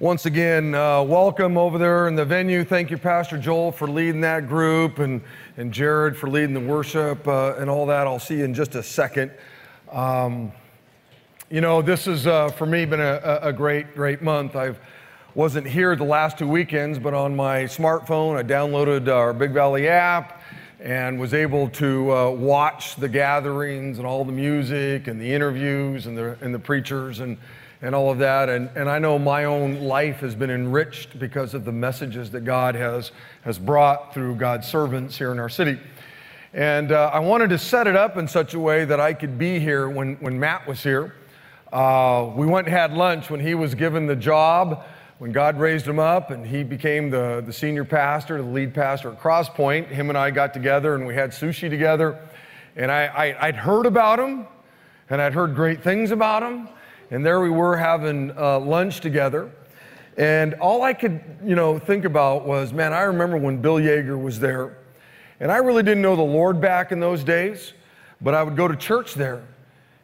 Once again, uh, welcome over there in the venue. Thank you, Pastor Joel, for leading that group and, and Jared for leading the worship uh, and all that. I'll see you in just a second. Um, you know, this has, uh, for me, been a, a great, great month. I wasn't here the last two weekends, but on my smartphone, I downloaded our Big Valley app and was able to uh, watch the gatherings and all the music and the interviews and the, and the preachers and and all of that. And, and I know my own life has been enriched because of the messages that God has, has brought through God's servants here in our city. And uh, I wanted to set it up in such a way that I could be here when, when Matt was here. Uh, we went and had lunch when he was given the job, when God raised him up and he became the, the senior pastor, the lead pastor at Crosspoint. Him and I got together and we had sushi together. And I, I, I'd heard about him and I'd heard great things about him and there we were having uh, lunch together. And all I could, you know, think about was, man, I remember when Bill Yeager was there. And I really didn't know the Lord back in those days, but I would go to church there.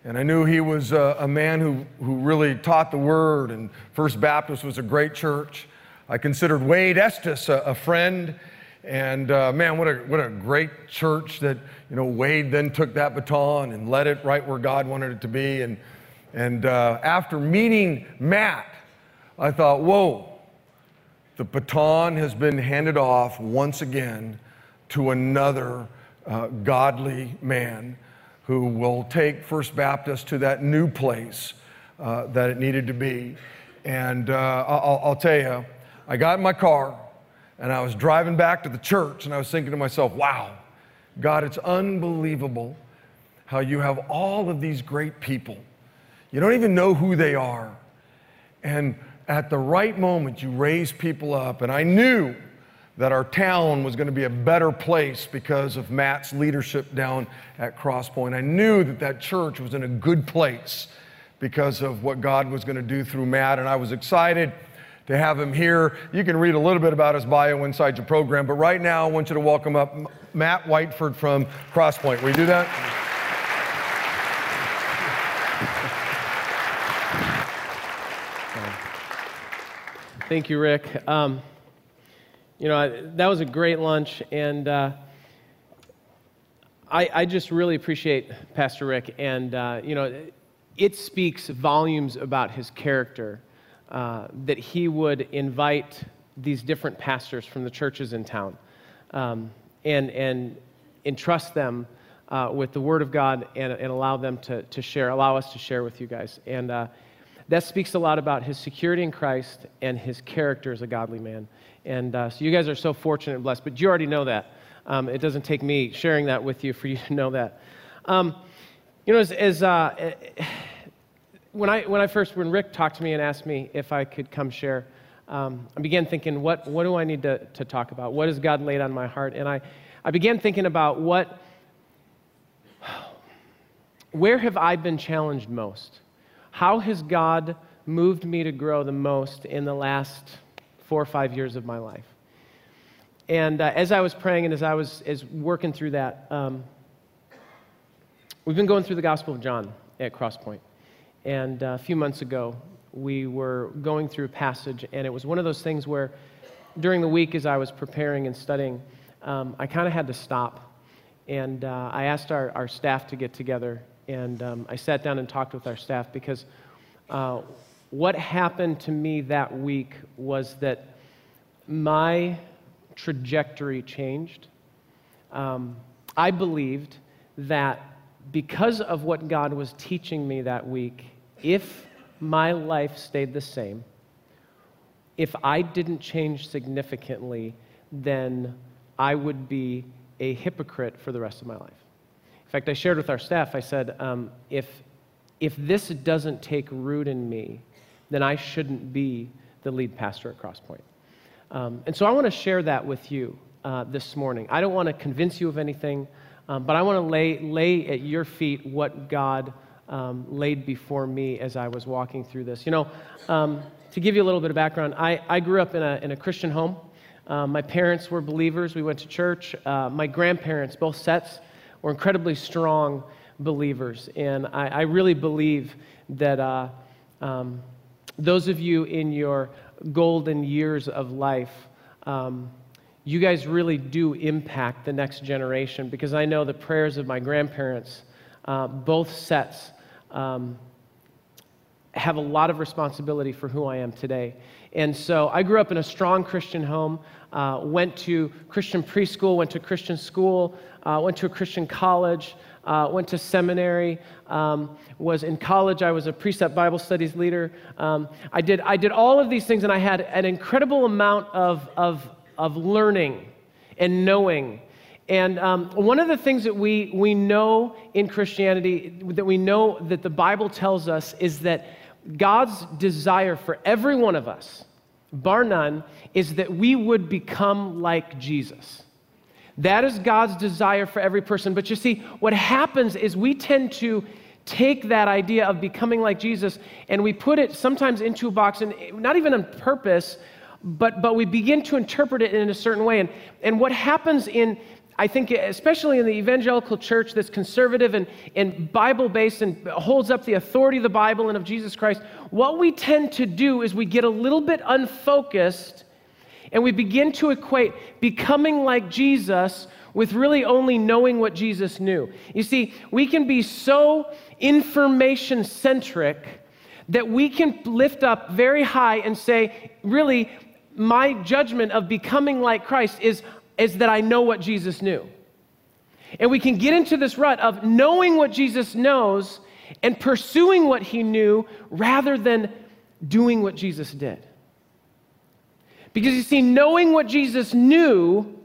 And I knew he was a, a man who, who really taught the word, and First Baptist was a great church. I considered Wade Estes a, a friend. And uh, man, what a, what a great church that, you know, Wade then took that baton and led it right where God wanted it to be. And and uh, after meeting Matt, I thought, whoa, the baton has been handed off once again to another uh, godly man who will take First Baptist to that new place uh, that it needed to be. And uh, I'll, I'll tell you, I got in my car and I was driving back to the church and I was thinking to myself, wow, God, it's unbelievable how you have all of these great people you don't even know who they are. And at the right moment, you raise people up. And I knew that our town was going to be a better place because of Matt's leadership down at Crosspoint. I knew that that church was in a good place because of what God was going to do through Matt. And I was excited to have him here. You can read a little bit about his bio inside your program, but right now I want you to welcome up Matt Whiteford from Crosspoint. Will you do that? Thank you, Rick. Um, you know, that was a great lunch, and uh, I, I, just really appreciate Pastor Rick. And, uh, you know, it speaks volumes about his character uh, that he would invite these different pastors from the churches in town um, and, and entrust them uh, with the Word of God and, and allow them to, to share, allow us to share with you guys. And, uh, that speaks a lot about his security in Christ and his character as a godly man. And uh, so you guys are so fortunate and blessed, but you already know that. Um, it doesn't take me sharing that with you for you to know that. Um, you know, as, as uh, when, I, when I first, when Rick talked to me and asked me if I could come share, um, I began thinking, what, what do I need to, to talk about? What has God laid on my heart? And I, I began thinking about what, where have I been challenged most? How has God moved me to grow the most in the last four or five years of my life? And uh, as I was praying and as I was as working through that, um, we've been going through the Gospel of John at Crosspoint. And uh, a few months ago, we were going through a passage, and it was one of those things where during the week, as I was preparing and studying, um, I kind of had to stop. And uh, I asked our, our staff to get together and um, I sat down and talked with our staff because uh, what happened to me that week was that my trajectory changed. Um, I believed that because of what God was teaching me that week, if my life stayed the same, if I didn't change significantly, then I would be a hypocrite for the rest of my life. In fact, I shared with our staff, I said, um, if, if this doesn't take root in me, then I shouldn't be the lead pastor at Crosspoint. Um, and so I want to share that with you uh, this morning. I don't want to convince you of anything, um, but I want to lay, lay at your feet what God um, laid before me as I was walking through this. You know, um, to give you a little bit of background, I, I grew up in a, in a Christian home. Uh, my parents were believers. We went to church. Uh, my grandparents, both sets, were incredibly strong believers. And I, I really believe that uh, um, those of you in your golden years of life, um, you guys really do impact the next generation because I know the prayers of my grandparents, uh, both sets, um, have a lot of responsibility for who I am today. And so I grew up in a strong Christian home, uh, went to Christian preschool, went to Christian school, uh, went to a Christian college, uh, went to seminary, um, was in college. I was a precept Bible studies leader. Um, I, did, I did all of these things, and I had an incredible amount of, of, of learning and knowing. And um, one of the things that we, we know in Christianity, that we know that the Bible tells us, is that God's desire for every one of us, bar none, is that we would become like Jesus. That is God's desire for every person. But you see, what happens is we tend to take that idea of becoming like Jesus and we put it sometimes into a box, and not even on purpose, but, but we begin to interpret it in a certain way. And, and what happens in, I think, especially in the evangelical church that's conservative and, and Bible based and holds up the authority of the Bible and of Jesus Christ, what we tend to do is we get a little bit unfocused and we begin to equate becoming like Jesus with really only knowing what Jesus knew. You see, we can be so information centric that we can lift up very high and say, really, my judgment of becoming like Christ is is that I know what Jesus knew. And we can get into this rut of knowing what Jesus knows and pursuing what he knew rather than doing what Jesus did. Because you see, knowing what Jesus knew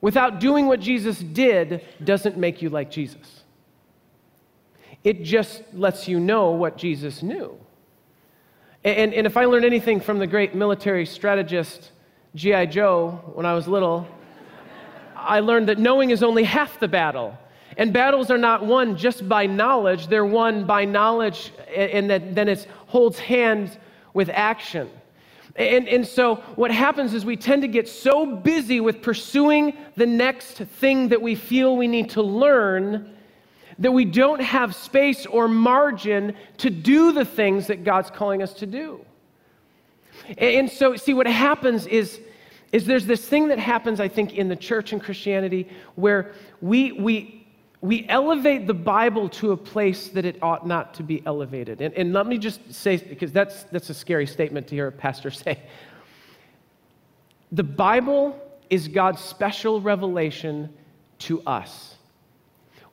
without doing what Jesus did doesn't make you like Jesus. It just lets you know what Jesus knew. And, and if I learned anything from the great military strategist G.I. Joe when I was little, I learned that knowing is only half the battle. And battles are not won just by knowledge, they're won by knowledge, and that, then it holds hands with action. And, and so, what happens is we tend to get so busy with pursuing the next thing that we feel we need to learn that we don't have space or margin to do the things that God's calling us to do. And so, see, what happens is is there's this thing that happens, I think, in the church and Christianity where we, we, we elevate the Bible to a place that it ought not to be elevated. And, and let me just say, because that's, that's a scary statement to hear a pastor say. The Bible is God's special revelation to us.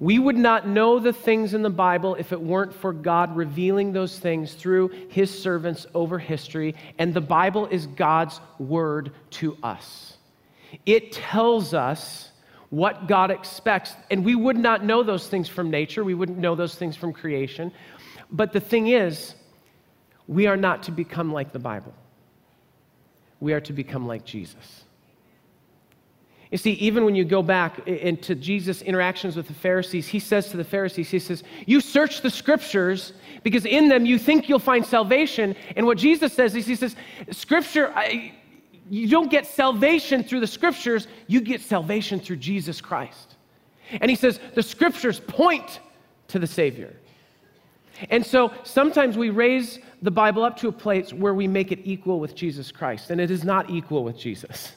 We would not know the things in the Bible if it weren't for God revealing those things through his servants over history, and the Bible is God's word to us. It tells us what God expects, and we would not know those things from nature, we wouldn't know those things from creation. But the thing is, we are not to become like the Bible, we are to become like Jesus. You see, even when you go back into Jesus' interactions with the Pharisees, he says to the Pharisees, he says, You search the scriptures because in them you think you'll find salvation. And what Jesus says is, He says, Scripture, I, you don't get salvation through the scriptures, you get salvation through Jesus Christ. And he says, The scriptures point to the Savior. And so sometimes we raise the Bible up to a place where we make it equal with Jesus Christ, and it is not equal with Jesus.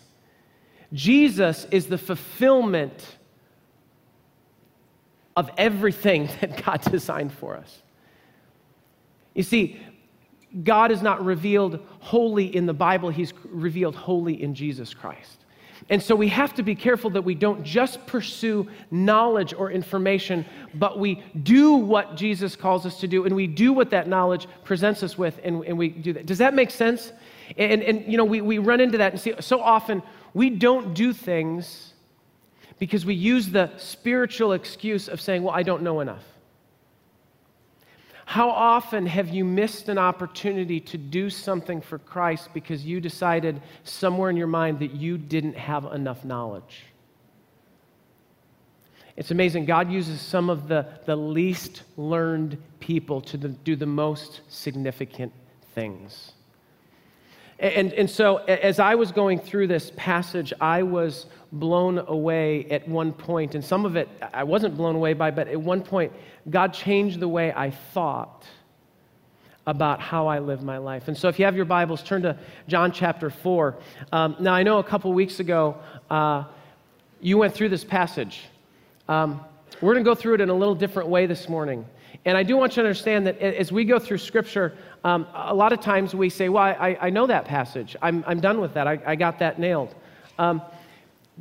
Jesus is the fulfillment of everything that God designed for us. You see, God is not revealed wholly in the Bible, He's revealed wholly in Jesus Christ. And so we have to be careful that we don't just pursue knowledge or information, but we do what Jesus calls us to do, and we do what that knowledge presents us with, and, and we do that. Does that make sense? And, and you know, we, we run into that and see so often we don't do things because we use the spiritual excuse of saying, Well, I don't know enough. How often have you missed an opportunity to do something for Christ because you decided somewhere in your mind that you didn't have enough knowledge? It's amazing. God uses some of the, the least learned people to the, do the most significant things. And, and so, as I was going through this passage, I was blown away at one point, and some of it I wasn't blown away by, but at one point, God changed the way I thought about how I live my life. And so, if you have your Bibles, turn to John chapter 4. Um, now, I know a couple weeks ago uh, you went through this passage. Um, we're going to go through it in a little different way this morning. And I do want you to understand that as we go through Scripture, um, a lot of times we say, Well, I, I know that passage. I'm, I'm done with that. I, I got that nailed. Um,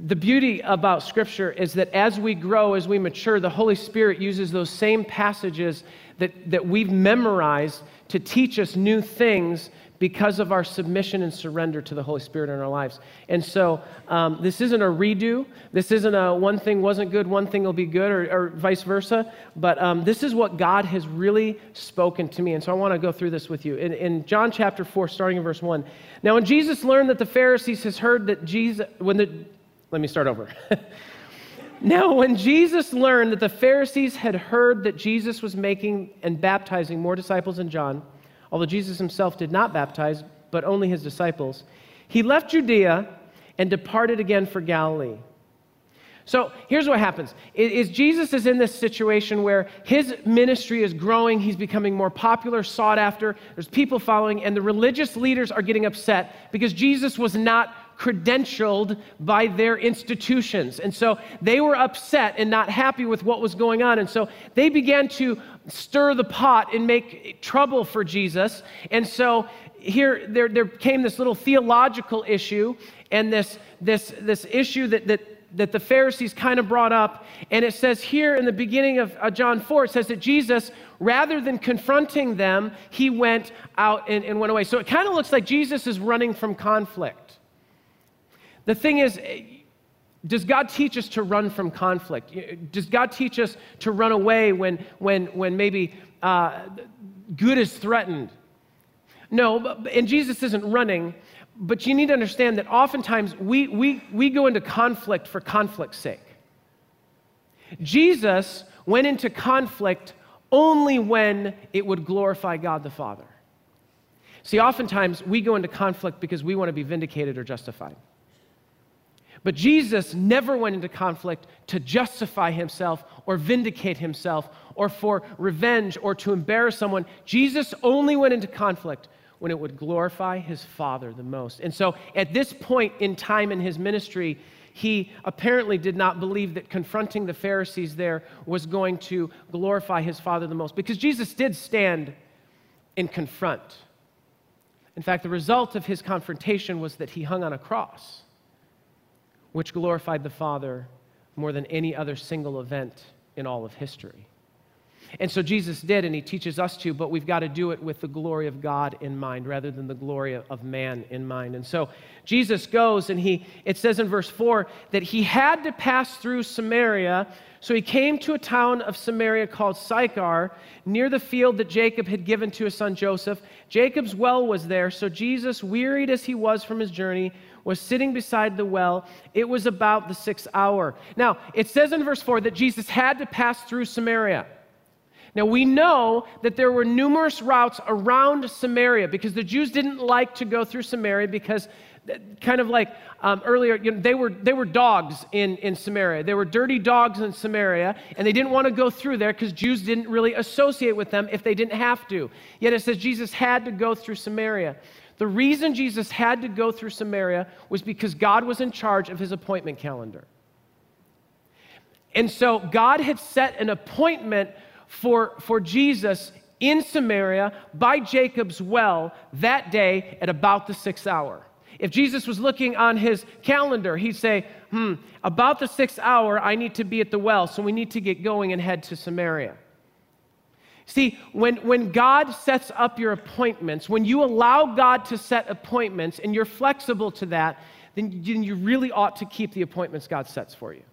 the beauty about Scripture is that as we grow, as we mature, the Holy Spirit uses those same passages that, that we've memorized to teach us new things because of our submission and surrender to the Holy Spirit in our lives. And so um, this isn't a redo. This isn't a one thing wasn't good, one thing will be good, or, or vice versa. But um, this is what God has really spoken to me. And so I want to go through this with you. In, in John chapter 4, starting in verse 1. Now, when Jesus learned that the Pharisees has heard that Jesus, when the, let me start over. Now, when Jesus learned that the Pharisees had heard that Jesus was making and baptizing more disciples than John, although Jesus himself did not baptize, but only his disciples, he left Judea and departed again for Galilee. So here's what happens is Jesus is in this situation where his ministry is growing, he's becoming more popular, sought after, there's people following, and the religious leaders are getting upset because Jesus was not credentialed by their institutions. And so they were upset and not happy with what was going on. And so they began to stir the pot and make trouble for Jesus. And so here there, there came this little theological issue and this, this, this issue that, that that the Pharisees kind of brought up. And it says here in the beginning of John 4, it says that Jesus, rather than confronting them, he went out and, and went away. So it kind of looks like Jesus is running from conflict. The thing is, does God teach us to run from conflict? Does God teach us to run away when, when, when maybe uh, good is threatened? No, and Jesus isn't running, but you need to understand that oftentimes we, we, we go into conflict for conflict's sake. Jesus went into conflict only when it would glorify God the Father. See, oftentimes we go into conflict because we want to be vindicated or justified. But Jesus never went into conflict to justify himself or vindicate himself or for revenge or to embarrass someone. Jesus only went into conflict when it would glorify his Father the most. And so at this point in time in his ministry, he apparently did not believe that confronting the Pharisees there was going to glorify his Father the most because Jesus did stand and confront. In fact, the result of his confrontation was that he hung on a cross which glorified the Father more than any other single event in all of history. And so Jesus did, and he teaches us to, but we've got to do it with the glory of God in mind rather than the glory of man in mind. And so Jesus goes, and he, it says in verse 4 that he had to pass through Samaria. So he came to a town of Samaria called Sychar, near the field that Jacob had given to his son Joseph. Jacob's well was there, so Jesus, wearied as he was from his journey, was sitting beside the well. It was about the sixth hour. Now, it says in verse 4 that Jesus had to pass through Samaria. Now, we know that there were numerous routes around Samaria because the Jews didn't like to go through Samaria because, kind of like um, earlier, you know, they, were, they were dogs in, in Samaria. They were dirty dogs in Samaria, and they didn't want to go through there because Jews didn't really associate with them if they didn't have to. Yet it says Jesus had to go through Samaria. The reason Jesus had to go through Samaria was because God was in charge of his appointment calendar. And so God had set an appointment for, for Jesus in Samaria by Jacob's well that day at about the sixth hour. If Jesus was looking on his calendar, he'd say, Hmm, about the sixth hour, I need to be at the well, so we need to get going and head to Samaria. See, when, when God sets up your appointments, when you allow God to set appointments and you're flexible to that, then you, you really ought to keep the appointments God sets for you.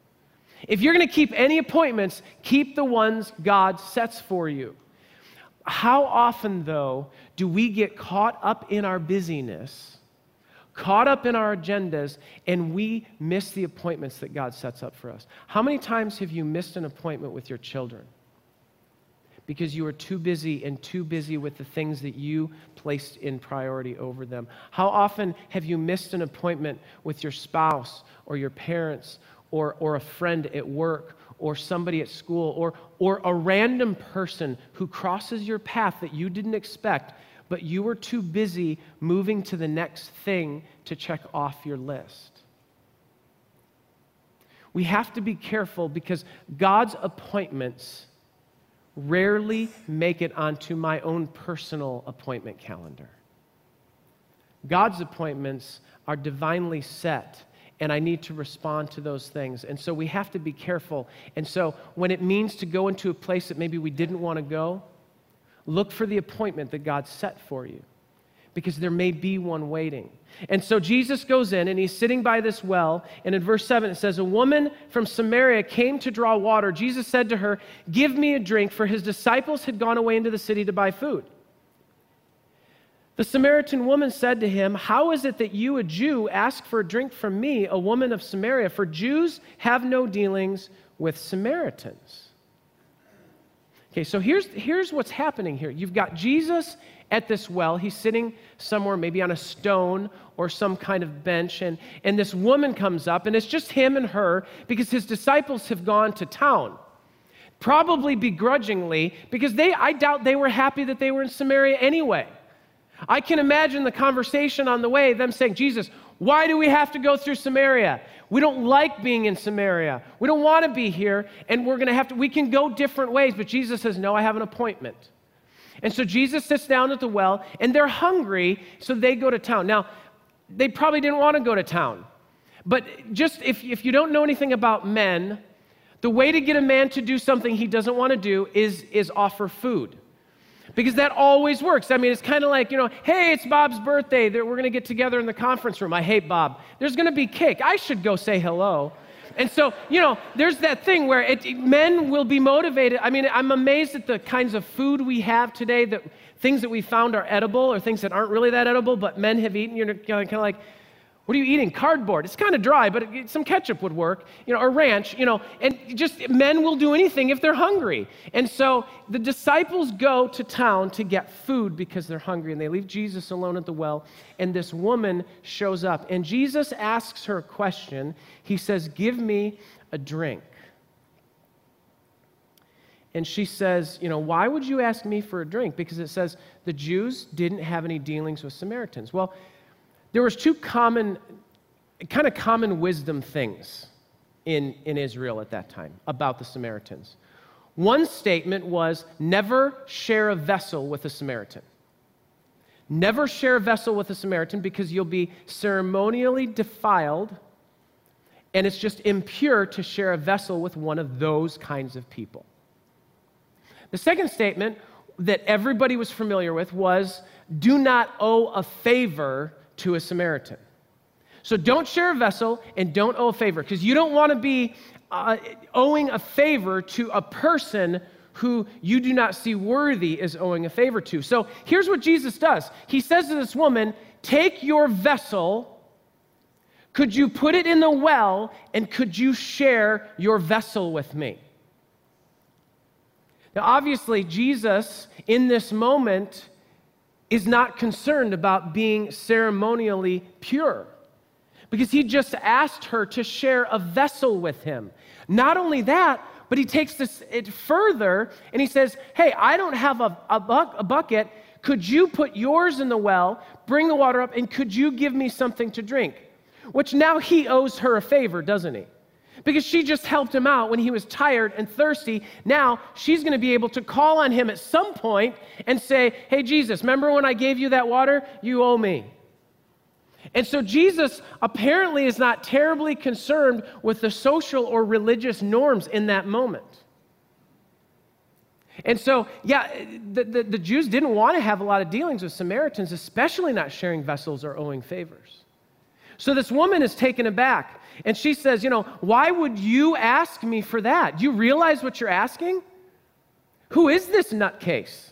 If you're going to keep any appointments, keep the ones God sets for you. How often, though, do we get caught up in our busyness, caught up in our agendas, and we miss the appointments that God sets up for us? How many times have you missed an appointment with your children? Because you are too busy and too busy with the things that you placed in priority over them? How often have you missed an appointment with your spouse or your parents or, or a friend at work or somebody at school or, or a random person who crosses your path that you didn't expect but you were too busy moving to the next thing to check off your list. We have to be careful because God's appointments rarely make it onto my own personal appointment calendar. God's appointments are divinely set, and I need to respond to those things. And so we have to be careful. And so when it means to go into a place that maybe we didn't want to go, look for the appointment that God set for you because there may be one waiting. And so Jesus goes in and he's sitting by this well. And in verse 7, it says, A woman from Samaria came to draw water. Jesus said to her, Give me a drink, for his disciples had gone away into the city to buy food. The Samaritan woman said to him, How is it that you, a Jew, ask for a drink from me, a woman of Samaria? For Jews have no dealings with Samaritans. Okay, so here's, here's what's happening here. You've got Jesus at this well. He's sitting somewhere, maybe on a stone or some kind of bench, and, and this woman comes up, and it's just him and her because his disciples have gone to town. Probably begrudgingly, because they, I doubt they were happy that they were in Samaria anyway. I can imagine the conversation on the way, them saying, Jesus, why do we have to go through Samaria? We don't like being in Samaria. We don't want to be here, and we're going to have to, we can go different ways. But Jesus says, No, I have an appointment. And so Jesus sits down at the well, and they're hungry, so they go to town. Now, they probably didn't want to go to town. But just if, if you don't know anything about men, the way to get a man to do something he doesn't want to do is, is offer food because that always works. I mean, it's kind of like, you know, hey, it's Bob's birthday. We're going to get together in the conference room. I hate Bob. There's going to be cake. I should go say hello. And so, you know, there's that thing where it, men will be motivated. I mean, I'm amazed at the kinds of food we have today that things that we found are edible or things that aren't really that edible, but men have eaten. You're kind of like, what are you eating? Cardboard. It's kind of dry, but some ketchup would work, you know, or ranch, you know, and just men will do anything if they're hungry. And so the disciples go to town to get food because they're hungry, and they leave Jesus alone at the well, and this woman shows up. And Jesus asks her a question. He says, Give me a drink. And she says, You know, why would you ask me for a drink? Because it says the Jews didn't have any dealings with Samaritans. Well, there was two common, kind of common wisdom things in, in Israel at that time about the Samaritans. One statement was never share a vessel with a Samaritan. Never share a vessel with a Samaritan because you'll be ceremonially defiled, and it's just impure to share a vessel with one of those kinds of people. The second statement that everybody was familiar with was do not owe a favor to a Samaritan. So don't share a vessel and don't owe a favor because you don't want to be uh, owing a favor to a person who you do not see worthy as owing a favor to. So here's what Jesus does He says to this woman, Take your vessel, could you put it in the well, and could you share your vessel with me? Now, obviously, Jesus, in this moment, is not concerned about being ceremonially pure because he just asked her to share a vessel with him. Not only that, but he takes this it further and he says, Hey, I don't have a, a, bu- a bucket. Could you put yours in the well, bring the water up, and could you give me something to drink? Which now he owes her a favor, doesn't he? Because she just helped him out when he was tired and thirsty. Now she's going to be able to call on him at some point and say, Hey, Jesus, remember when I gave you that water? You owe me. And so Jesus apparently is not terribly concerned with the social or religious norms in that moment. And so, yeah, the, the, the Jews didn't want to have a lot of dealings with Samaritans, especially not sharing vessels or owing favors. So this woman is taken aback. And she says, You know, why would you ask me for that? Do you realize what you're asking? Who is this nutcase?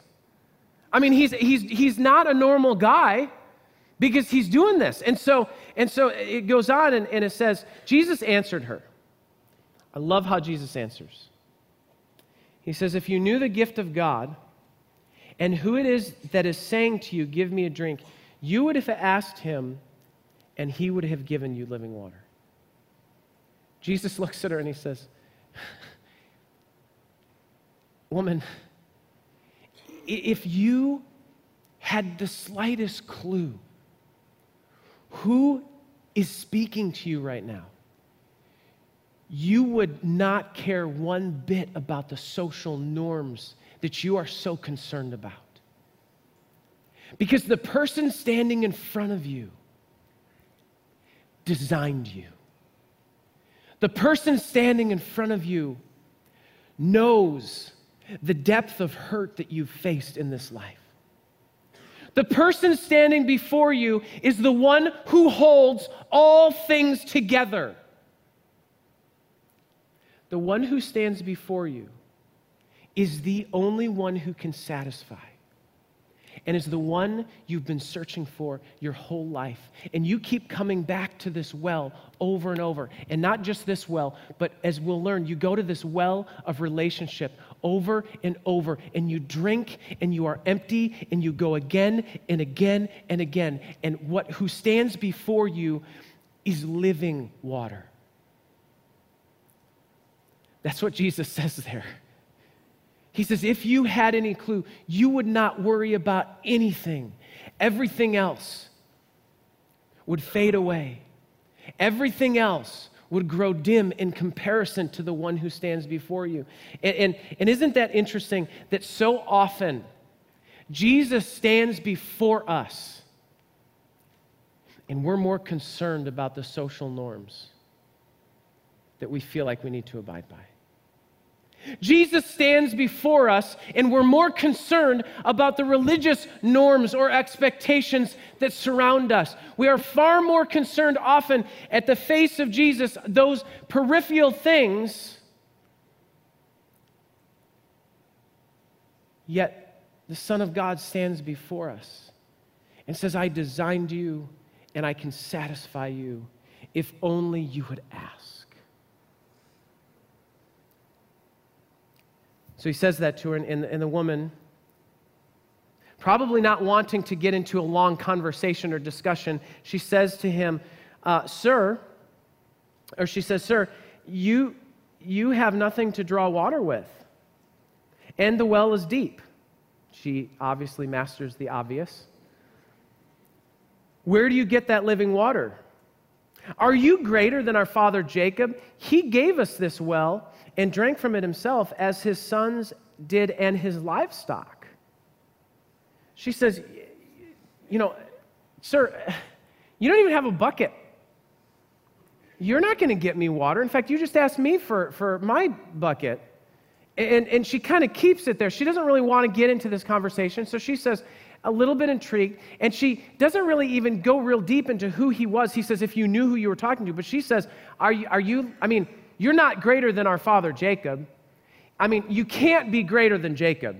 I mean, he's, he's, he's not a normal guy because he's doing this. And so, and so it goes on and, and it says, Jesus answered her. I love how Jesus answers. He says, If you knew the gift of God and who it is that is saying to you, Give me a drink, you would have asked him, and he would have given you living water. Jesus looks at her and he says, Woman, if you had the slightest clue who is speaking to you right now, you would not care one bit about the social norms that you are so concerned about. Because the person standing in front of you designed you. The person standing in front of you knows the depth of hurt that you've faced in this life. The person standing before you is the one who holds all things together. The one who stands before you is the only one who can satisfy and is the one you've been searching for your whole life. And you keep coming back to this well over and over. And not just this well, but as we'll learn, you go to this well of relationship over and over, and you drink and you are empty, and you go again and again and again. And what who stands before you is living water. That's what Jesus says there. He says, if you had any clue, you would not worry about anything. Everything else would fade away. Everything else would grow dim in comparison to the one who stands before you. And, and, and isn't that interesting that so often Jesus stands before us and we're more concerned about the social norms that we feel like we need to abide by? Jesus stands before us, and we're more concerned about the religious norms or expectations that surround us. We are far more concerned often at the face of Jesus, those peripheral things. Yet the Son of God stands before us and says, I designed you and I can satisfy you if only you would ask. So he says that to her, and, and the woman, probably not wanting to get into a long conversation or discussion, she says to him, uh, Sir, or she says, Sir, you, you have nothing to draw water with, and the well is deep. She obviously masters the obvious. Where do you get that living water? Are you greater than our father Jacob? He gave us this well and drank from it himself as his sons did and his livestock. She says, You know, sir, you don't even have a bucket. You're not going to get me water. In fact, you just asked me for, for my bucket. And, and she kind of keeps it there. She doesn't really want to get into this conversation. So she says, a little bit intrigued, and she doesn't really even go real deep into who he was. He says, if you knew who you were talking to, but she says, Are you, are you I mean, you're not greater than our father Jacob. I mean, you can't be greater than Jacob.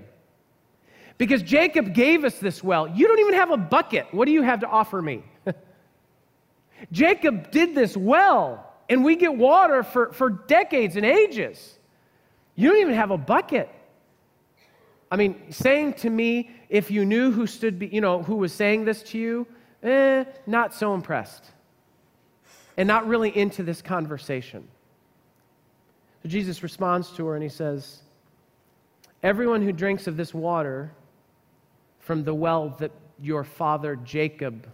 Because Jacob gave us this well. You don't even have a bucket. What do you have to offer me? Jacob did this well, and we get water for, for decades and ages. You don't even have a bucket. I mean, saying to me, if you knew who stood, be, you know, who was saying this to you, eh, not so impressed. And not really into this conversation. So Jesus responds to her and he says, Everyone who drinks of this water from the well that your father Jacob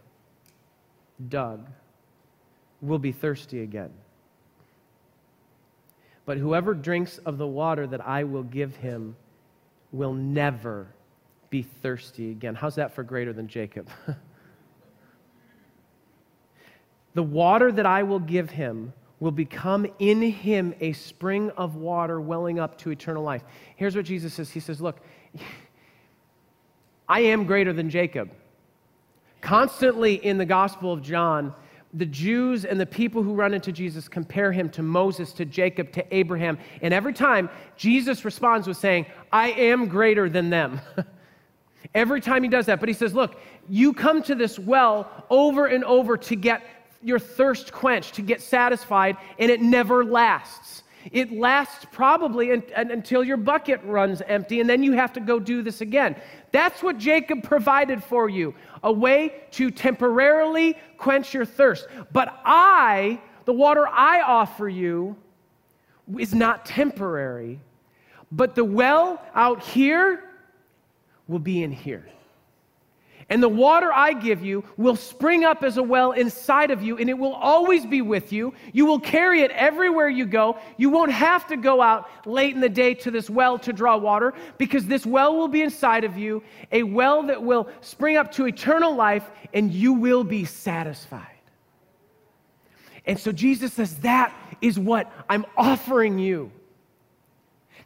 dug will be thirsty again. But whoever drinks of the water that I will give him will never be thirsty again. How's that for greater than Jacob? the water that I will give him will become in him a spring of water welling up to eternal life. Here's what Jesus says He says, Look, I am greater than Jacob. Constantly in the Gospel of John, the Jews and the people who run into Jesus compare him to Moses, to Jacob, to Abraham. And every time Jesus responds with saying, I am greater than them. every time he does that. But he says, Look, you come to this well over and over to get your thirst quenched, to get satisfied, and it never lasts. It lasts probably in, in, until your bucket runs empty, and then you have to go do this again. That's what Jacob provided for you a way to temporarily quench your thirst. But I, the water I offer you, is not temporary, but the well out here will be in here. And the water I give you will spring up as a well inside of you, and it will always be with you. You will carry it everywhere you go. You won't have to go out late in the day to this well to draw water, because this well will be inside of you, a well that will spring up to eternal life, and you will be satisfied. And so Jesus says, That is what I'm offering you.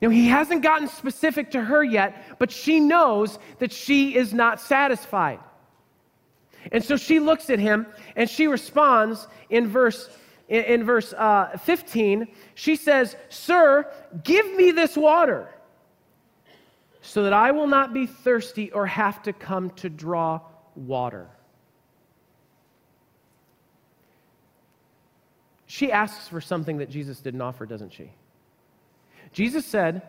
Now, he hasn't gotten specific to her yet, but she knows that she is not satisfied. And so she looks at him and she responds in verse, in, verse uh, 15. She says, Sir, give me this water so that I will not be thirsty or have to come to draw water. She asks for something that Jesus didn't offer, doesn't she? Jesus said,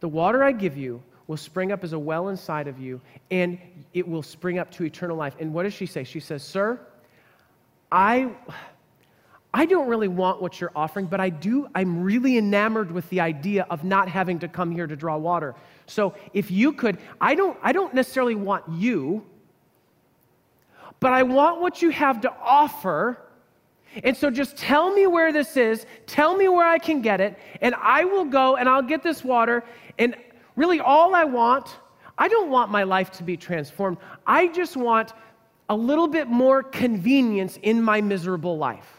The water I give you will spring up as a well inside of you, and it will spring up to eternal life. And what does she say? She says, Sir, I. I don't really want what you're offering, but I do, I'm really enamored with the idea of not having to come here to draw water. So if you could, I don't, I don't necessarily want you, but I want what you have to offer and so just tell me where this is, tell me where I can get it, and I will go and I'll get this water. And really, all I want, I don't want my life to be transformed. I just want a little bit more convenience in my miserable life.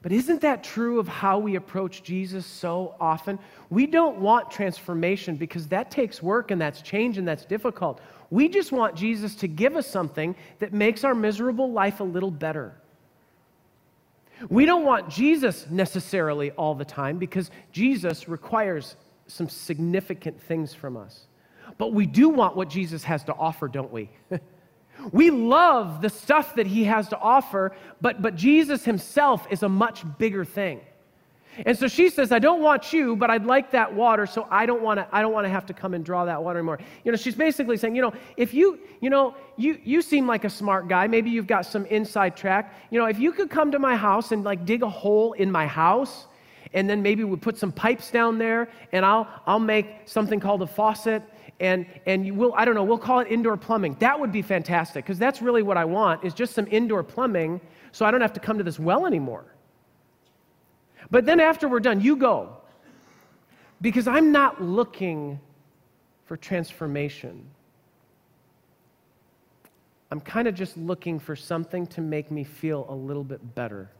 But isn't that true of how we approach Jesus so often? We don't want transformation because that takes work and that's change and that's difficult. We just want Jesus to give us something that makes our miserable life a little better. We don't want Jesus necessarily all the time because Jesus requires some significant things from us. But we do want what Jesus has to offer, don't we? we love the stuff that he has to offer, but, but Jesus himself is a much bigger thing. And so she says, I don't want you, but I'd like that water, so I don't want to, I don't want to have to come and draw that water anymore. You know, she's basically saying, you know, if you, you know, you, you seem like a smart guy, maybe you've got some inside track. You know, if you could come to my house and like dig a hole in my house, and then maybe we put some pipes down there, and I'll, I'll make something called a faucet, and, and you will, I don't know, we'll call it indoor plumbing. That would be fantastic, because that's really what I want, is just some indoor plumbing, so I don't have to come to this well anymore. But then after we're done, you go. Because I'm not looking for transformation. I'm kind of just looking for something to make me feel a little bit better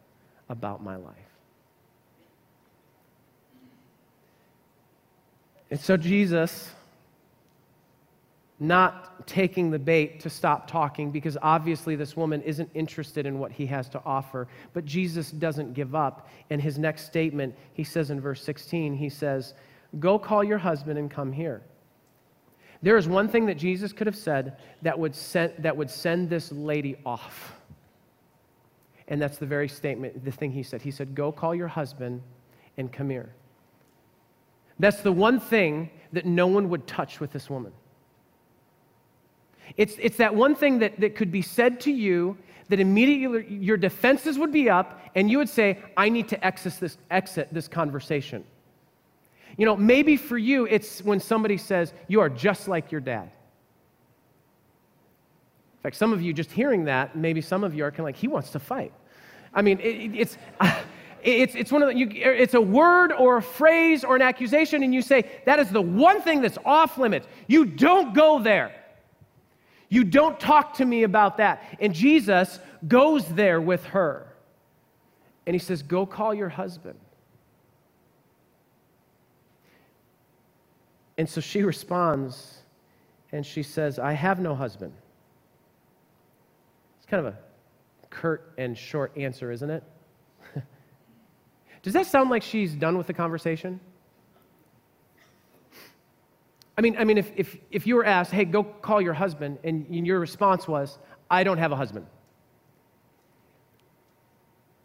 about my life. And so Jesus not taking the bait to stop talking because obviously this woman isn't interested in what he has to offer. But Jesus doesn't give up. In his next statement, he says in verse 16, he says, Go call your husband and come here. There is one thing that Jesus could have said that would send, that would send this lady off. And that's the very statement, the thing he said. He said, Go call your husband and come here. That's the one thing that no one would touch with this woman. It's, it's that one thing that, that could be said to you that immediately your defenses would be up and you would say, I need to exit this, exit this conversation. You know, maybe for you, it's when somebody says, You are just like your dad. In fact, some of you just hearing that, maybe some of you are kind of like, He wants to fight. I mean, it, it's. It's, it's, one of the, you, it's a word or a phrase or an accusation, and you say, That is the one thing that's off limits. You don't go there. You don't talk to me about that. And Jesus goes there with her. And he says, Go call your husband. And so she responds and she says, I have no husband. It's kind of a curt and short answer, isn't it? Does that sound like she's done with the conversation? I mean, I mean if, if, if you were asked, hey, go call your husband, and your response was, I don't have a husband.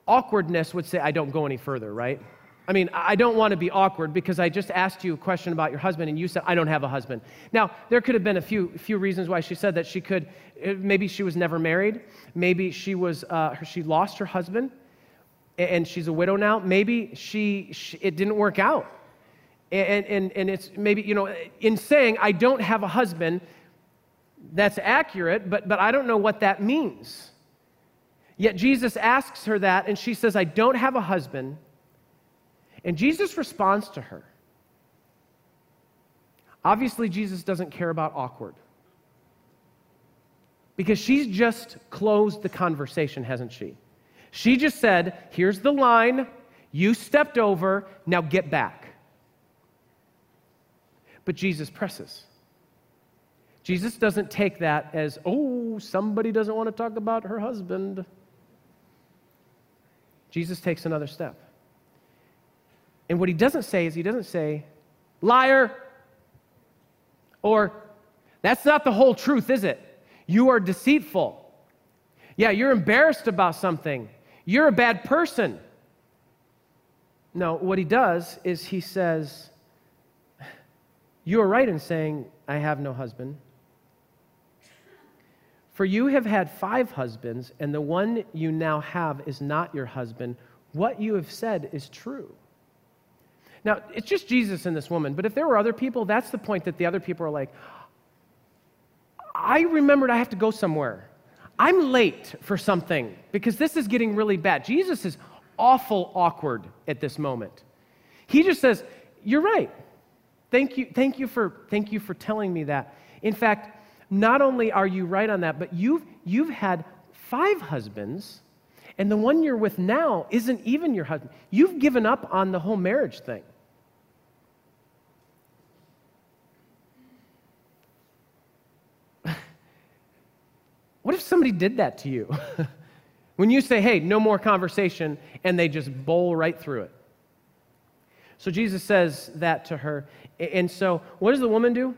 Awkwardness would say, I don't go any further, right? I mean, I don't want to be awkward because I just asked you a question about your husband and you said, I don't have a husband. Now, there could have been a few, few reasons why she said that. She could, uh, maybe she was never married. Maybe she, was, uh, she lost her husband and she's a widow now. Maybe she, she it didn't work out And, and, and it's maybe, you know, in saying, I don't have a husband, that's accurate, but, but I don't know what that means. Yet Jesus asks her that, and she says, I don't have a husband. And Jesus responds to her. Obviously, Jesus doesn't care about awkward. Because she's just closed the conversation, hasn't she? She just said, Here's the line. You stepped over. Now get back. But Jesus presses. Jesus doesn't take that as, oh, somebody doesn't want to talk about her husband. Jesus takes another step. And what he doesn't say is, he doesn't say, liar, or that's not the whole truth, is it? You are deceitful. Yeah, you're embarrassed about something. You're a bad person. No, what he does is he says, You are right in saying, I have no husband. For you have had five husbands, and the one you now have is not your husband. What you have said is true. Now, it's just Jesus and this woman, but if there were other people, that's the point that the other people are like, I remembered I have to go somewhere. I'm late for something because this is getting really bad. Jesus is awful awkward at this moment. He just says, You're right. Thank you, thank you, for, thank you for telling me that. In fact, not only are you right on that, but you've, you've had five husbands, and the one you're with now isn't even your husband. You've given up on the whole marriage thing. what if somebody did that to you? when you say, hey, no more conversation, and they just bowl right through it. So Jesus says that to her. And so, what does the woman do?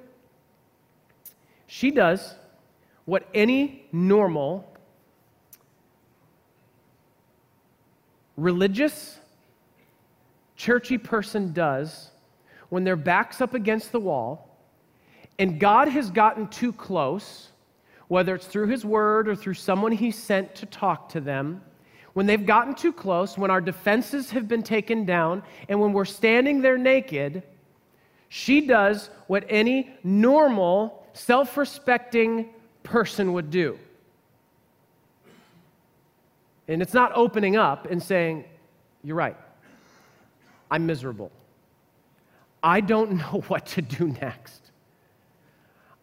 She does what any normal, religious, churchy person does when their back's up against the wall and God has gotten too close, whether it's through His Word or through someone He sent to talk to them. When they've gotten too close, when our defenses have been taken down, and when we're standing there naked, she does what any normal self respecting person would do. And it's not opening up and saying, You're right, I'm miserable. I don't know what to do next.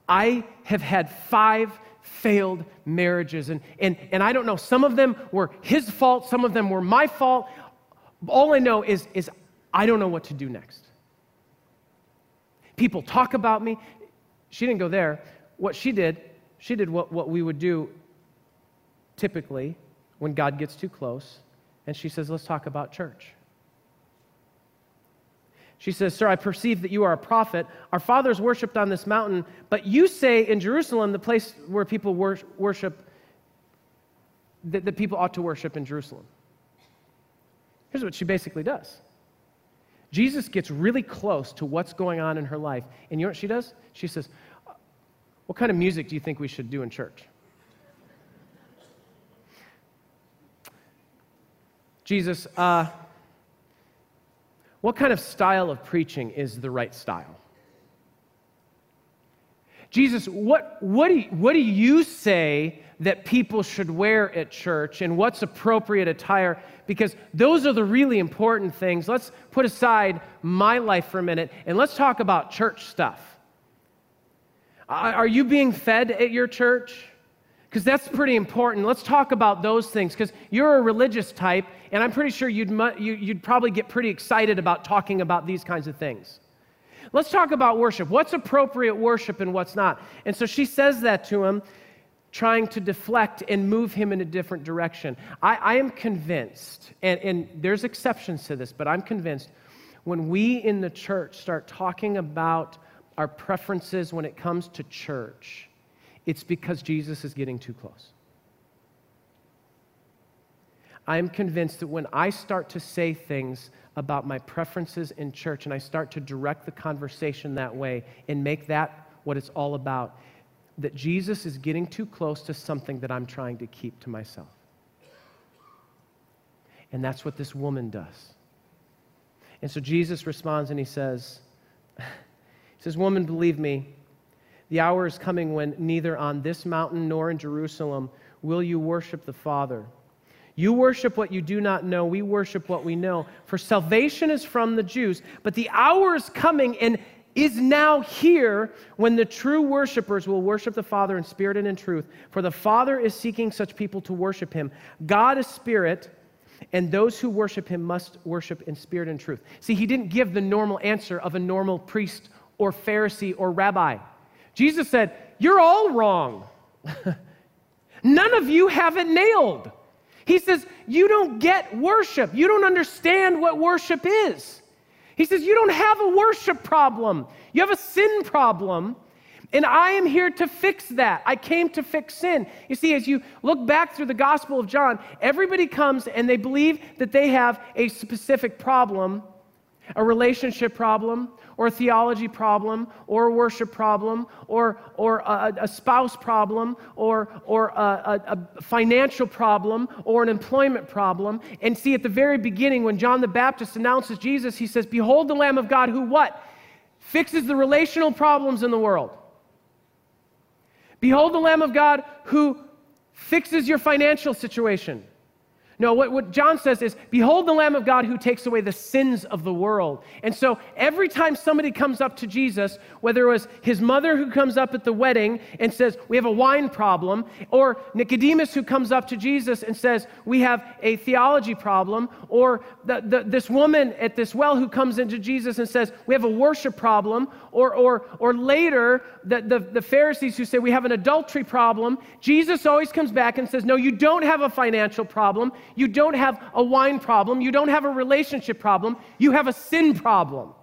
I have had five failed marriages, and, and, and I don't know, some of them were his fault, some of them were my fault. All I know is, is I don't know what to do next. People talk about me. She didn't go there. What she did, she did what, what we would do typically when God gets too close. And she says, Let's talk about church. She says, Sir, I perceive that you are a prophet. Our fathers worshiped on this mountain, but you say in Jerusalem, the place where people worship, that, people ought to worship in Jerusalem. Here's what she basically does Jesus gets really close to what's going on in her life. And you know what she does? She says, What kind of music do you think we should do in church? Jesus, uh, what kind of style of preaching is the right style? Jesus, what, what, do you, what do you say that people should wear at church and what's appropriate attire? Because those are the really important things. Let's put aside my life for a minute and let's talk about church stuff. Are you being fed at your church? Because that's pretty important. Let's talk about those things because you're a religious type, and I'm pretty sure you'd, you'd probably get pretty excited about talking about these kinds of things. Let's talk about worship. What's appropriate worship and what's not? And so she says that to him, trying to deflect and move him in a different direction. I, I am convinced, and, and there's exceptions to this, but I'm convinced when we in the church start talking about our preferences when it comes to church, it's because Jesus is getting too close. I am convinced that when I start to say things about my preferences in church and I start to direct the conversation that way and make that what it's all about, that Jesus is getting too close to something that I'm trying to keep to myself. And that's what this woman does. And so Jesus responds and he says, He says, Woman, believe me, the hour is coming when neither on this mountain nor in Jerusalem will you worship the Father. You worship what you do not know. We worship what we know. For salvation is from the Jews. But the hour is coming and is now here when the true worshipers will worship the Father in spirit and in truth. For the Father is seeking such people to worship him. God is spirit, and those who worship him must worship in spirit and truth. See, he didn't give the normal answer of a normal priest or Pharisee or rabbi. Jesus said, You're all wrong. None of you have it nailed. He says, You don't get worship. You don't understand what worship is. He says, You don't have a worship problem, you have a sin problem. And I am here to fix that. I came to fix sin. You see, as you look back through the Gospel of John, everybody comes and they believe that they have a specific problem a relationship problem, or a theology problem, or a worship problem, or, or a, a spouse problem, or, or a, a, financial problem, or an employment problem. And see, at the very beginning, when John the Baptist announces Jesus, he says, Behold the Lamb of God who what? Fixes the relational problems in the world. Behold the Lamb of God who fixes your financial situation. No, what, what John says is, Behold the Lamb of God who takes away the sins of the world. And so every time somebody comes up to Jesus, whether it was his mother who comes up at the wedding and says, We have a wine problem, or Nicodemus who comes up to Jesus and says, We have a theology problem, or the, the, this woman at this well who comes into Jesus and says, We have a worship problem, or, or, or later, the, the, the Pharisees who say, We have an adultery problem, Jesus always comes back and says, No, you don't have a financial problem. You don't have a wine problem. You don't have a relationship problem. You have a sin problem.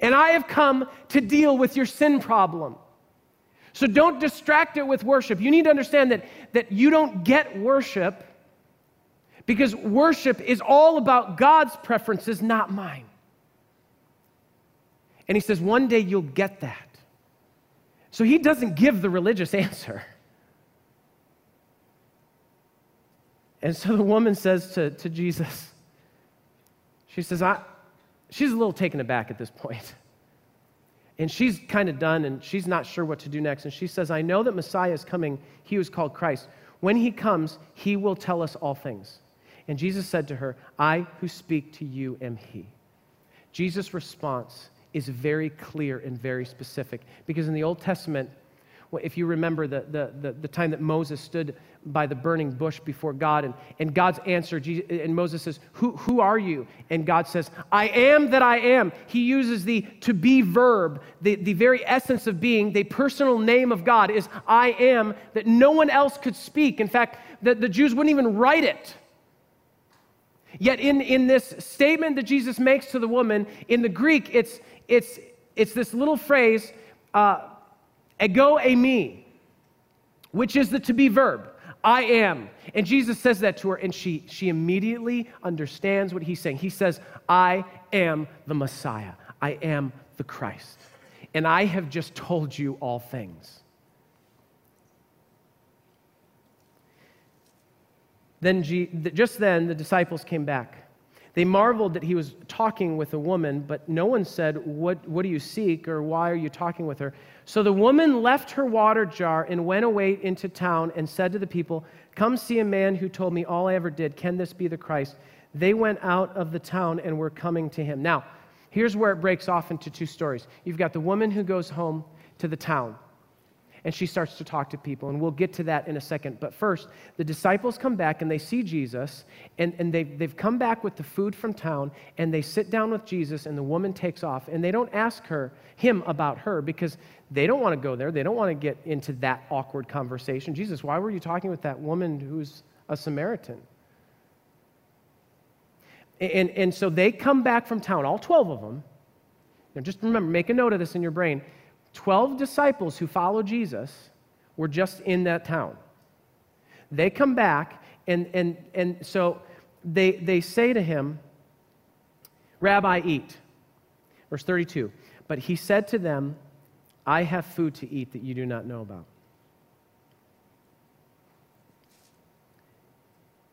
And I have come to deal with your sin problem. So don't distract it with worship. You need to understand that, that you don't get worship because worship is all about God's preferences, not mine. And he says, one day you'll get that. So he doesn't give the religious answer. And so the woman says to, to Jesus, she says, I, she's a little taken aback at this point. And she's kind of done and she's not sure what to do next. And she says, I know that Messiah is coming. He was called Christ. When he comes, he will tell us all things. And Jesus said to her, I who speak to you am he. Jesus' response is very clear and very specific because in the Old Testament, if you remember the, the, the, the, time that Moses stood by the burning bush before God, and, and God's answer, and Moses says, who, who are you? And God says, I am that I am. He uses the to be verb, the, the very essence of being, the personal name of God is I am, that no one else could speak. In fact, the, the Jews wouldn't even write it. Yet, in, in this statement that Jesus makes to the woman, in the Greek, it's, it's, it's this little phrase, uh, ego eimi, which is the to be verb. I am. And Jesus says that to her, and she, she immediately understands what he's saying. He says, I am the Messiah, I am the Christ, and I have just told you all things. Then, just then, the disciples came back. They marveled that he was talking with a woman, but no one said, what, what do you seek or why are you talking with her? So the woman left her water jar and went away into town and said to the people, Come see a man who told me all I ever did. Can this be the Christ? They went out of the town and were coming to him. Now, here's where it breaks off into two stories. You've got the woman who goes home to the town and she starts to talk to people. And we'll get to that in a second. But first, the disciples come back and they see Jesus, and, and they've, they've come back with the food from town, and they sit down with Jesus, and the woman takes off. And they don't ask her, him about her, because they don't want to go there. They don't want to get into that awkward conversation. Jesus, why were you talking with that woman who's a Samaritan? And, and so they come back from town, all 12 of them. Now just remember, make a note of this in your brain 12 disciples who followed Jesus were just in that town. They come back, and, and, and so they, they say to him, Rabbi, eat. Verse 32. But he said to them, I have food to eat that you do not know about.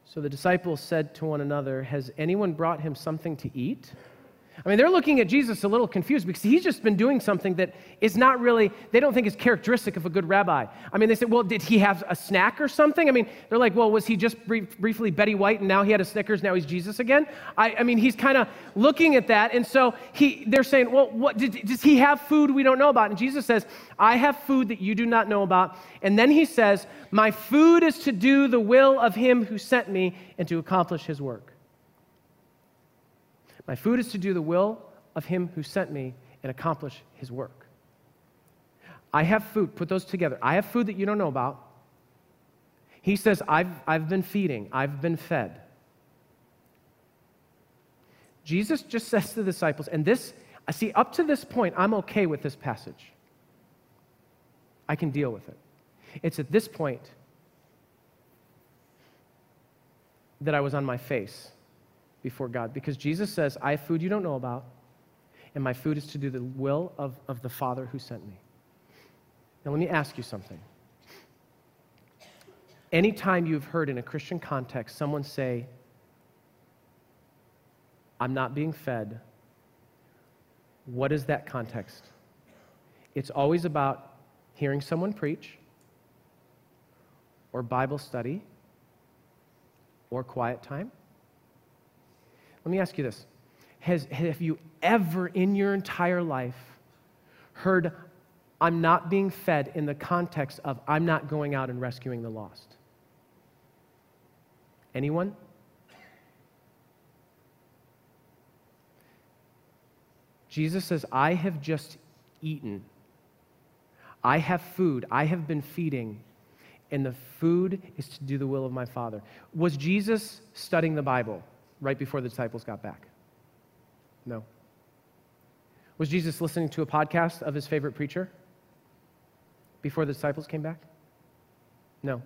So the disciples said to one another, Has anyone brought him something to eat? I mean, they're looking at Jesus a little confused because he's just been doing something that is not really, they don't think is characteristic of a good rabbi. I mean, they say, well, did he have a snack or something? I mean, they're like, well, was he just brief, briefly Betty White and now he had a Snickers, now he's Jesus again? I, I mean, he's kind of looking at that. And so he, they're saying, well, what, did, does he have food we don't know about? And Jesus says, I have food that you do not know about. And then he says, my food is to do the will of him who sent me and to accomplish his work. My food is to do the will of him who sent me and accomplish his work. I have food, put those together. I have food that you don't know about. He says, I've, I've been feeding, I've been fed. Jesus just says to the disciples, and this, I see, up to this point, I'm okay with this passage. I can deal with it. It's at this point that I was on my face before God because Jesus says, I have food you don't know about, and my food is to do the will of, of the Father who sent me. Now, let me ask you something. Anytime you've heard in a Christian context someone say, I'm not being fed, what is that context? It's always about hearing someone preach, or Bible study, or quiet time let me ask you this Has, Have you ever in your entire life heard, I'm not being fed in the context of, I'm not going out and rescuing the lost? Anyone? Jesus says, I have just eaten. I have food. I have been feeding. And the food is to do the will of my Father. Was Jesus studying the Bible? Right before the disciples got back? No. Was Jesus listening to a podcast of his favorite preacher before the disciples came back? No.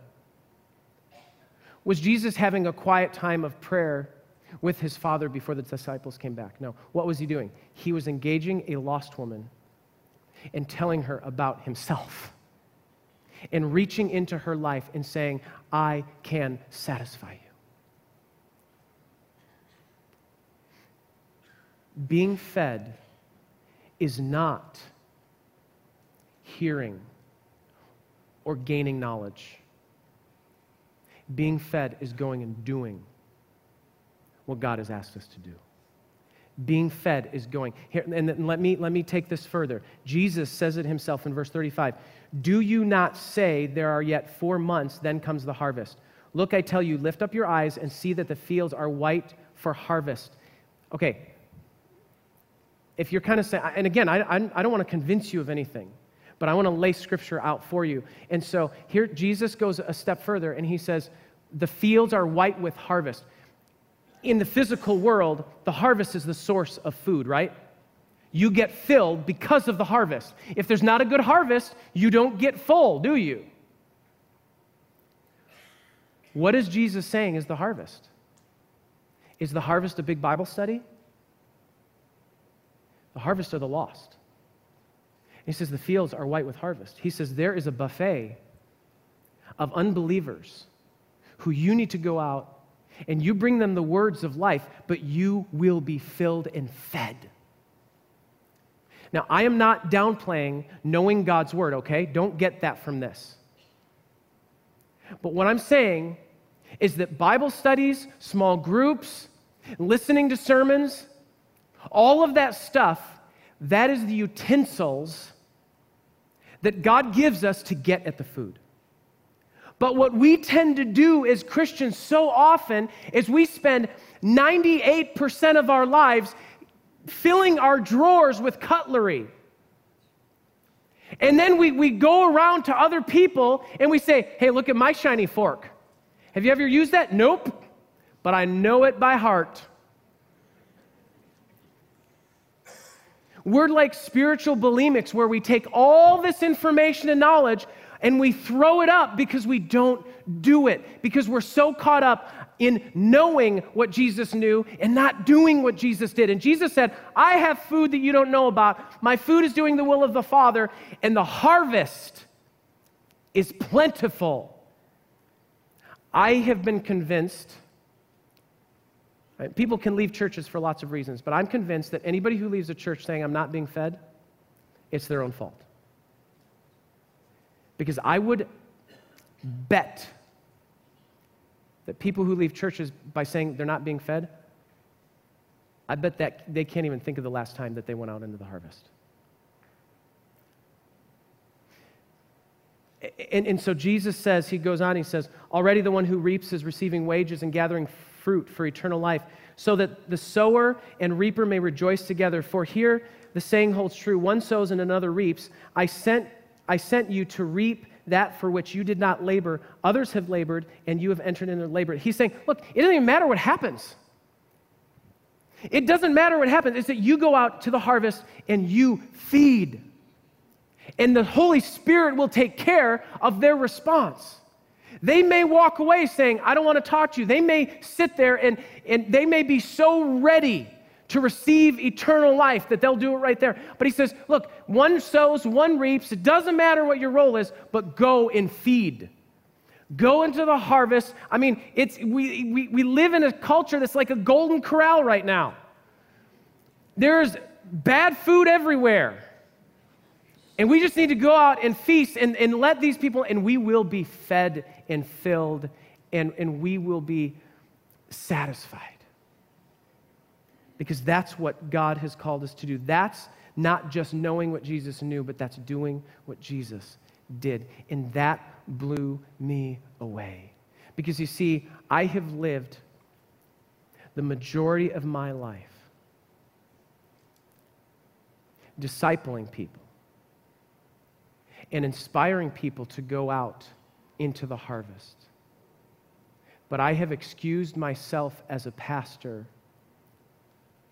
Was Jesus having a quiet time of prayer with his father before the disciples came back? No. What was he doing? He was engaging a lost woman and telling her about himself and reaching into her life and saying, I can satisfy you. Being fed is not hearing or gaining knowledge. Being fed is going and doing what God has asked us to do. Being fed is going. Here, and let me, let me take this further. Jesus says it himself in verse 35 Do you not say, There are yet four months, then comes the harvest? Look, I tell you, lift up your eyes and see that the fields are white for harvest. Okay, if you're kind of saying, and again, I, I, don't want to convince you of anything, but I want to lay scripture out for you. And so here, Jesus goes a step further and he says, The fields are white with harvest. In the physical world, the harvest is the source of food, right? You get filled because of the harvest. If there's not a good harvest, you don't get full, do you? What is Jesus saying is the harvest? Is the harvest a big Bible study? The harvest are the lost. He says the fields are white with harvest. He says there is a buffet of unbelievers who you need to go out and you bring them the words of life, but you will be filled and fed. Now, I am not downplaying knowing God's word, okay? Don't get that from this. But what I'm saying is that Bible studies, small groups, listening to sermons, all of that stuff, that is the utensils that God gives us to get at the food. But what we tend to do as Christians so often is we spend 98% of our lives filling our drawers with cutlery. And then we, we go around to other people and we say, hey, look at my shiny fork. Have you ever used that? Nope. But I know it by heart. We're like spiritual bulimics where we take all this information and knowledge and we throw it up because we don't do it, because we're so caught up in knowing what Jesus knew and not doing what Jesus did. And Jesus said, I have food that you don't know about. My food is doing the will of the Father, and the harvest is plentiful. I have been convinced Right? People can leave churches for lots of reasons, but I'm convinced that anybody who leaves a church saying, I'm not being fed, it's their own fault. Because I would bet that people who leave churches by saying they're not being fed, I bet that they can't even think of the last time that they went out into the harvest. And, and so Jesus says, he goes on, he says, already the one who reaps is receiving wages and gathering fruit for eternal life, so that the sower and reaper may rejoice together. For here the saying holds true one sows and another reaps. I sent, I sent you to reap that for which you did not labor. Others have labored, and you have entered into their labor. He's saying, look, it doesn't even matter what happens. It doesn't matter what happens. It's that you go out to the harvest and you feed. And the Holy Spirit will take care of their response. They may walk away saying, I don't want to talk to you. They may sit there and, and they may be so ready to receive eternal life that they'll do it right there. But he says, Look, one sows, one reaps. It doesn't matter what your role is, but go and feed. Go into the harvest. I mean, it's, we, we, we live in a culture that's like a golden corral right now. There's bad food everywhere. And we just need to go out and feast and, and let these people, and we will be fed and filled, and, and we will be satisfied. Because that's what God has called us to do. That's not just knowing what Jesus knew, but that's doing what Jesus did. And that blew me away. Because you see, I have lived the majority of my life discipling people and inspiring people to go out into the harvest. But I have excused myself as a pastor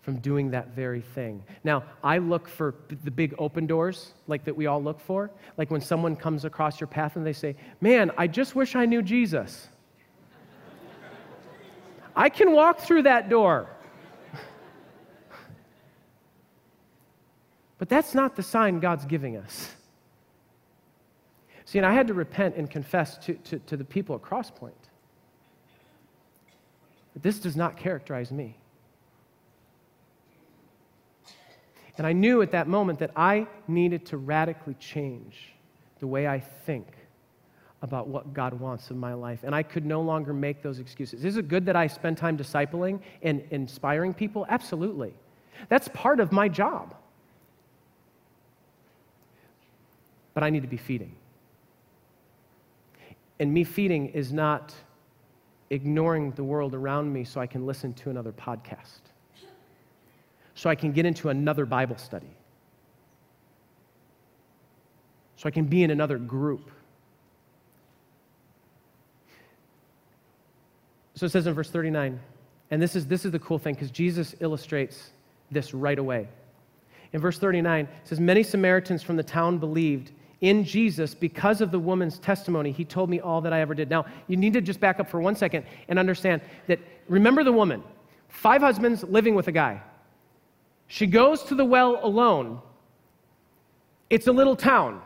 from doing that very thing. Now, I look for the big open doors, like that we all look for. Like when someone comes across your path and they say, Man, I just wish I knew Jesus. I can walk through that door. but that's not the sign God's giving us. See, and I had to repent and confess to, to, to the people at Crosspoint this does not characterize me. And I knew at that moment that I needed to radically change the way I think about what God wants in my life. And I could no longer make those excuses. Is it good that I spend time discipling and inspiring people? Absolutely. That's part of my job. But I need to be feeding. And me feeding is not ignoring the world around me so I can listen to another podcast so I can get into another Bible study, so I can be in another group. So it says in verse 39, and this is, this is the cool thing because Jesus illustrates this right away. In verse 39, it says, Many Samaritans from the town believed in Jesus because of the woman's testimony. He told me all that I ever did. Now, you need to just back up for one second and understand that remember the woman, five husbands living with a guy. She goes to the well alone. It's a little town.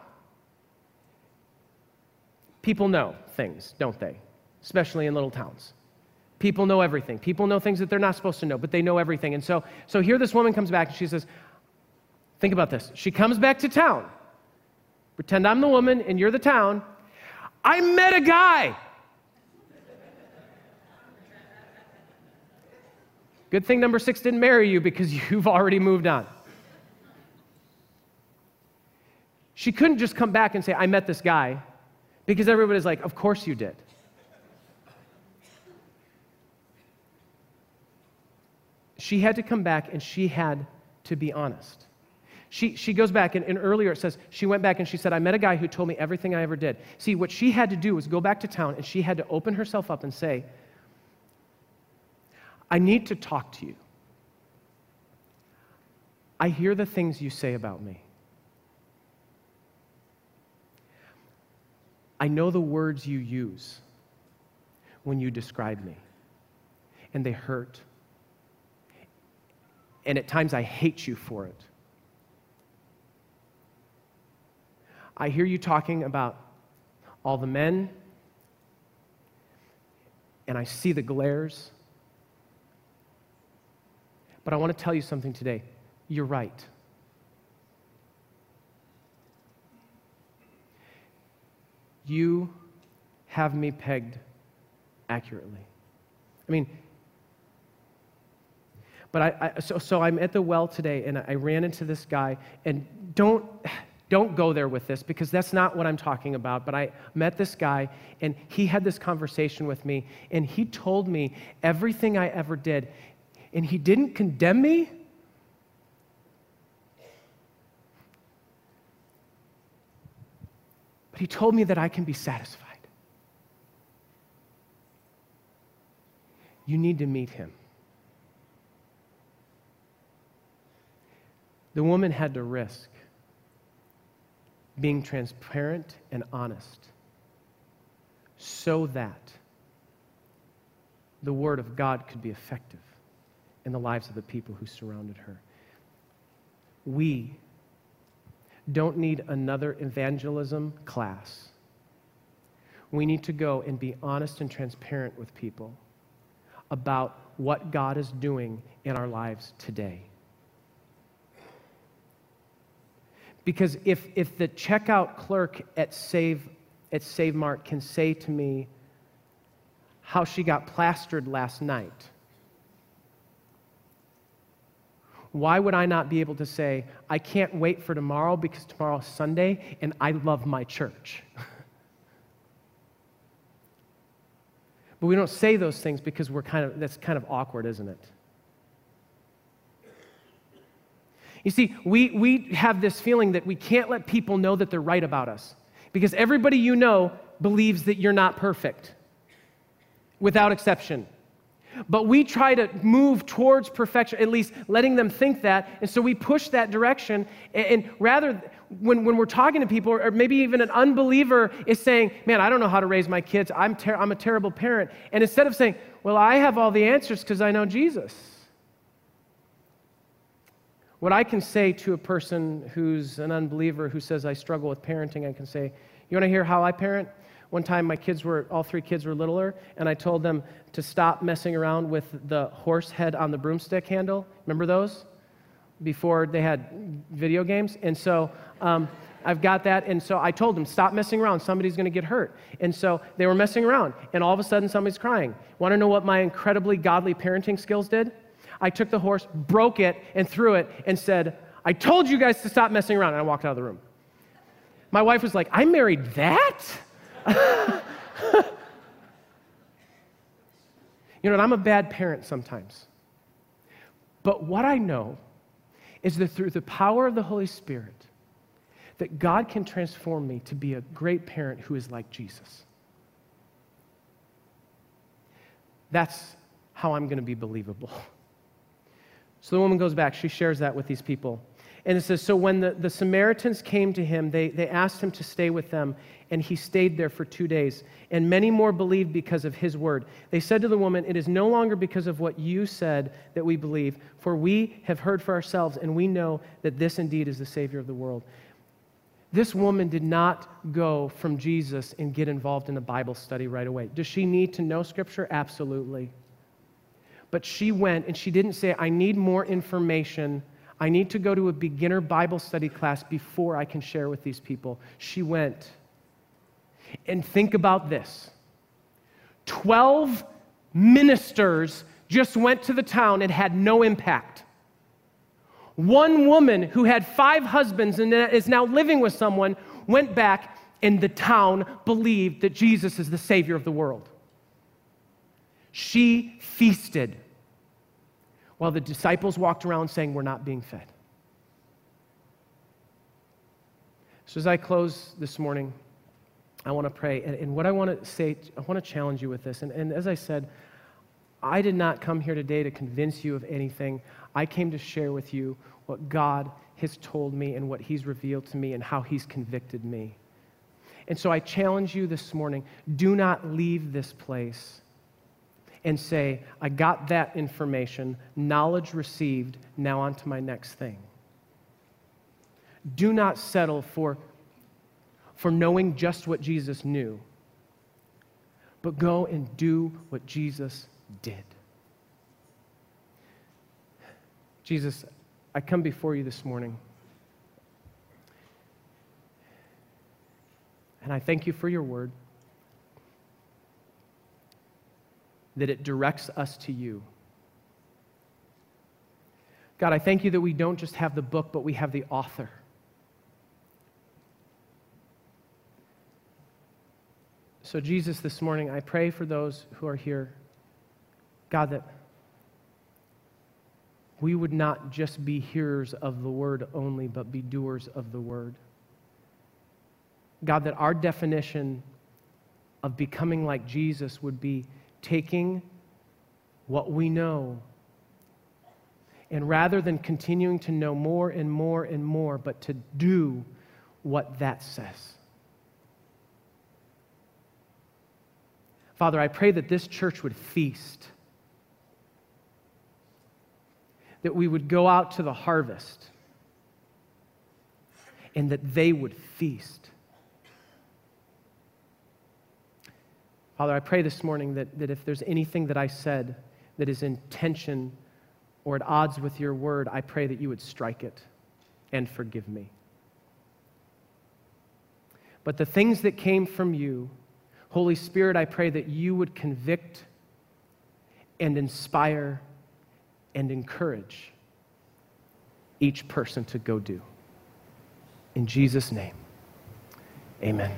People know things, don't they? Especially in little towns. People know everything. People know things that they're not supposed to know, but they know everything. And so, so here this woman comes back and she says, Think about this. She comes back to town. Pretend I'm the woman and you're the town. I met a guy. Good thing number six didn't marry you because you've already moved on. She couldn't just come back and say, I met this guy, because everybody's like, Of course you did. She had to come back and she had to be honest. She, she goes back, and, and, earlier it says she went back and she said, I met a guy who told me everything I ever did. See, what she had to do was go back to town and she had to open herself up and say, I need to talk to you. I hear the things you say about me. I know the words you use when you describe me, and they hurt. And at times I hate you for it. I hear you talking about all the men, and I see the glares But I want to tell you something today. You're right. You have me pegged accurately. I mean, but I, I, so, so I'm at the well today and I ran into this guy, and don't, don't go there with this because that's not what I'm talking about. But I met this guy and he had this conversation with me and he told me everything I ever did. And he didn't condemn me. But he told me that I can be satisfied. You need to meet him. The woman had to risk being transparent and honest so that the Word of God could be effective in the lives of the people who surrounded her. We don't need another evangelism class. We need to go and be honest and transparent with people about what God is doing in our lives today. Because if, if the checkout clerk at Save, at Save Mart can say to me how she got plastered last night, why would I not be able to say, I can't wait for tomorrow because tomorrow's Sunday and I love my church? but we don't say those things because we're kind of, that's kind of awkward, isn't it? You see, we, we have this feeling that we can't let people know that they're right about us because everybody you know believes that you're not perfect, without exception. But we try to move towards perfection, at least letting them think that. And so we push that direction. And, and rather, when, when we're talking to people, or maybe even an unbeliever is saying, Man, I don't know how to raise my kids. I'm, ter- I'm a terrible parent. And instead of saying, Well, I have all the answers because I know Jesus. What I can say to a person who's an unbeliever who says, I struggle with parenting, I can say, You want to hear how I parent? One time, my kids were, all three kids were littler, and I told them to stop messing around with the horse head on the broomstick handle. Remember those? Before they had video games. And so, um, I've got that. And so I told them, stop messing around. Somebody's going to get hurt. And so they were messing around. And all of a sudden, somebody's crying. Want to know what my incredibly godly parenting skills did? I took the horse, broke it, and threw it, and said, I told you guys to stop messing around. And I walked out of the room. My wife was like, I married that? you know, I'm a bad parent sometimes. But what I know is that through the power of the Holy Spirit, that God can transform me to be a great parent who is like Jesus. That's how I'm going to be believable. So the woman goes back, she shares that with these people. And it says, So when the, the Samaritans came to him, they, they asked him to stay with them, and he stayed there for two days. And many more believed because of his word. They said to the woman, It is no longer because of what you said that we believe, for we have heard for ourselves, and we know that this indeed is the Savior of the world. This woman did not go from Jesus and get involved in a Bible study right away. Does she need to know Scripture? Absolutely. But she went and she didn't say, I need more information. I need to go to a beginner Bible study class before I can share with these people. She went. And think about this 12 ministers just went to the town and had no impact. One woman who had five husbands and is now living with someone went back, and the town believed that Jesus is the Savior of the world. She feasted while the disciples walked around saying, We're not being fed. So, as I close this morning, I want to pray. And, and, what I want to say, I want to challenge you with this. And, and as I said, I did not come here today to convince you of anything. I came to share with you what God has told me and what He's revealed to me and how He's convicted me. And so I challenge you this morning do not leave this place and say, I got that information, knowledge received, now on to my next thing. Do not settle for, for knowing just what Jesus knew, but go and do what Jesus did. Jesus, I come before you this morning. And I thank you for your word, that it directs us to you. God, I thank you that we don't just have the book, but we have the author. So, Jesus, this morning, I pray for those who are here, God, that we would not just be hearers of the word only, but be doers of the word. God, that our definition of becoming like Jesus would be taking what we know and rather than continuing to know more and more and more, but to do what that says. Father, I pray that this church would feast, that we would go out to the harvest, and that they would feast. Father, I pray this morning that, that if there's anything that I said that is in tension or at odds with your word, I pray that you would strike it and forgive me. But the things that came from you, Holy Spirit, I pray that you would convict and inspire and encourage each person to go do. In Jesus' name, amen.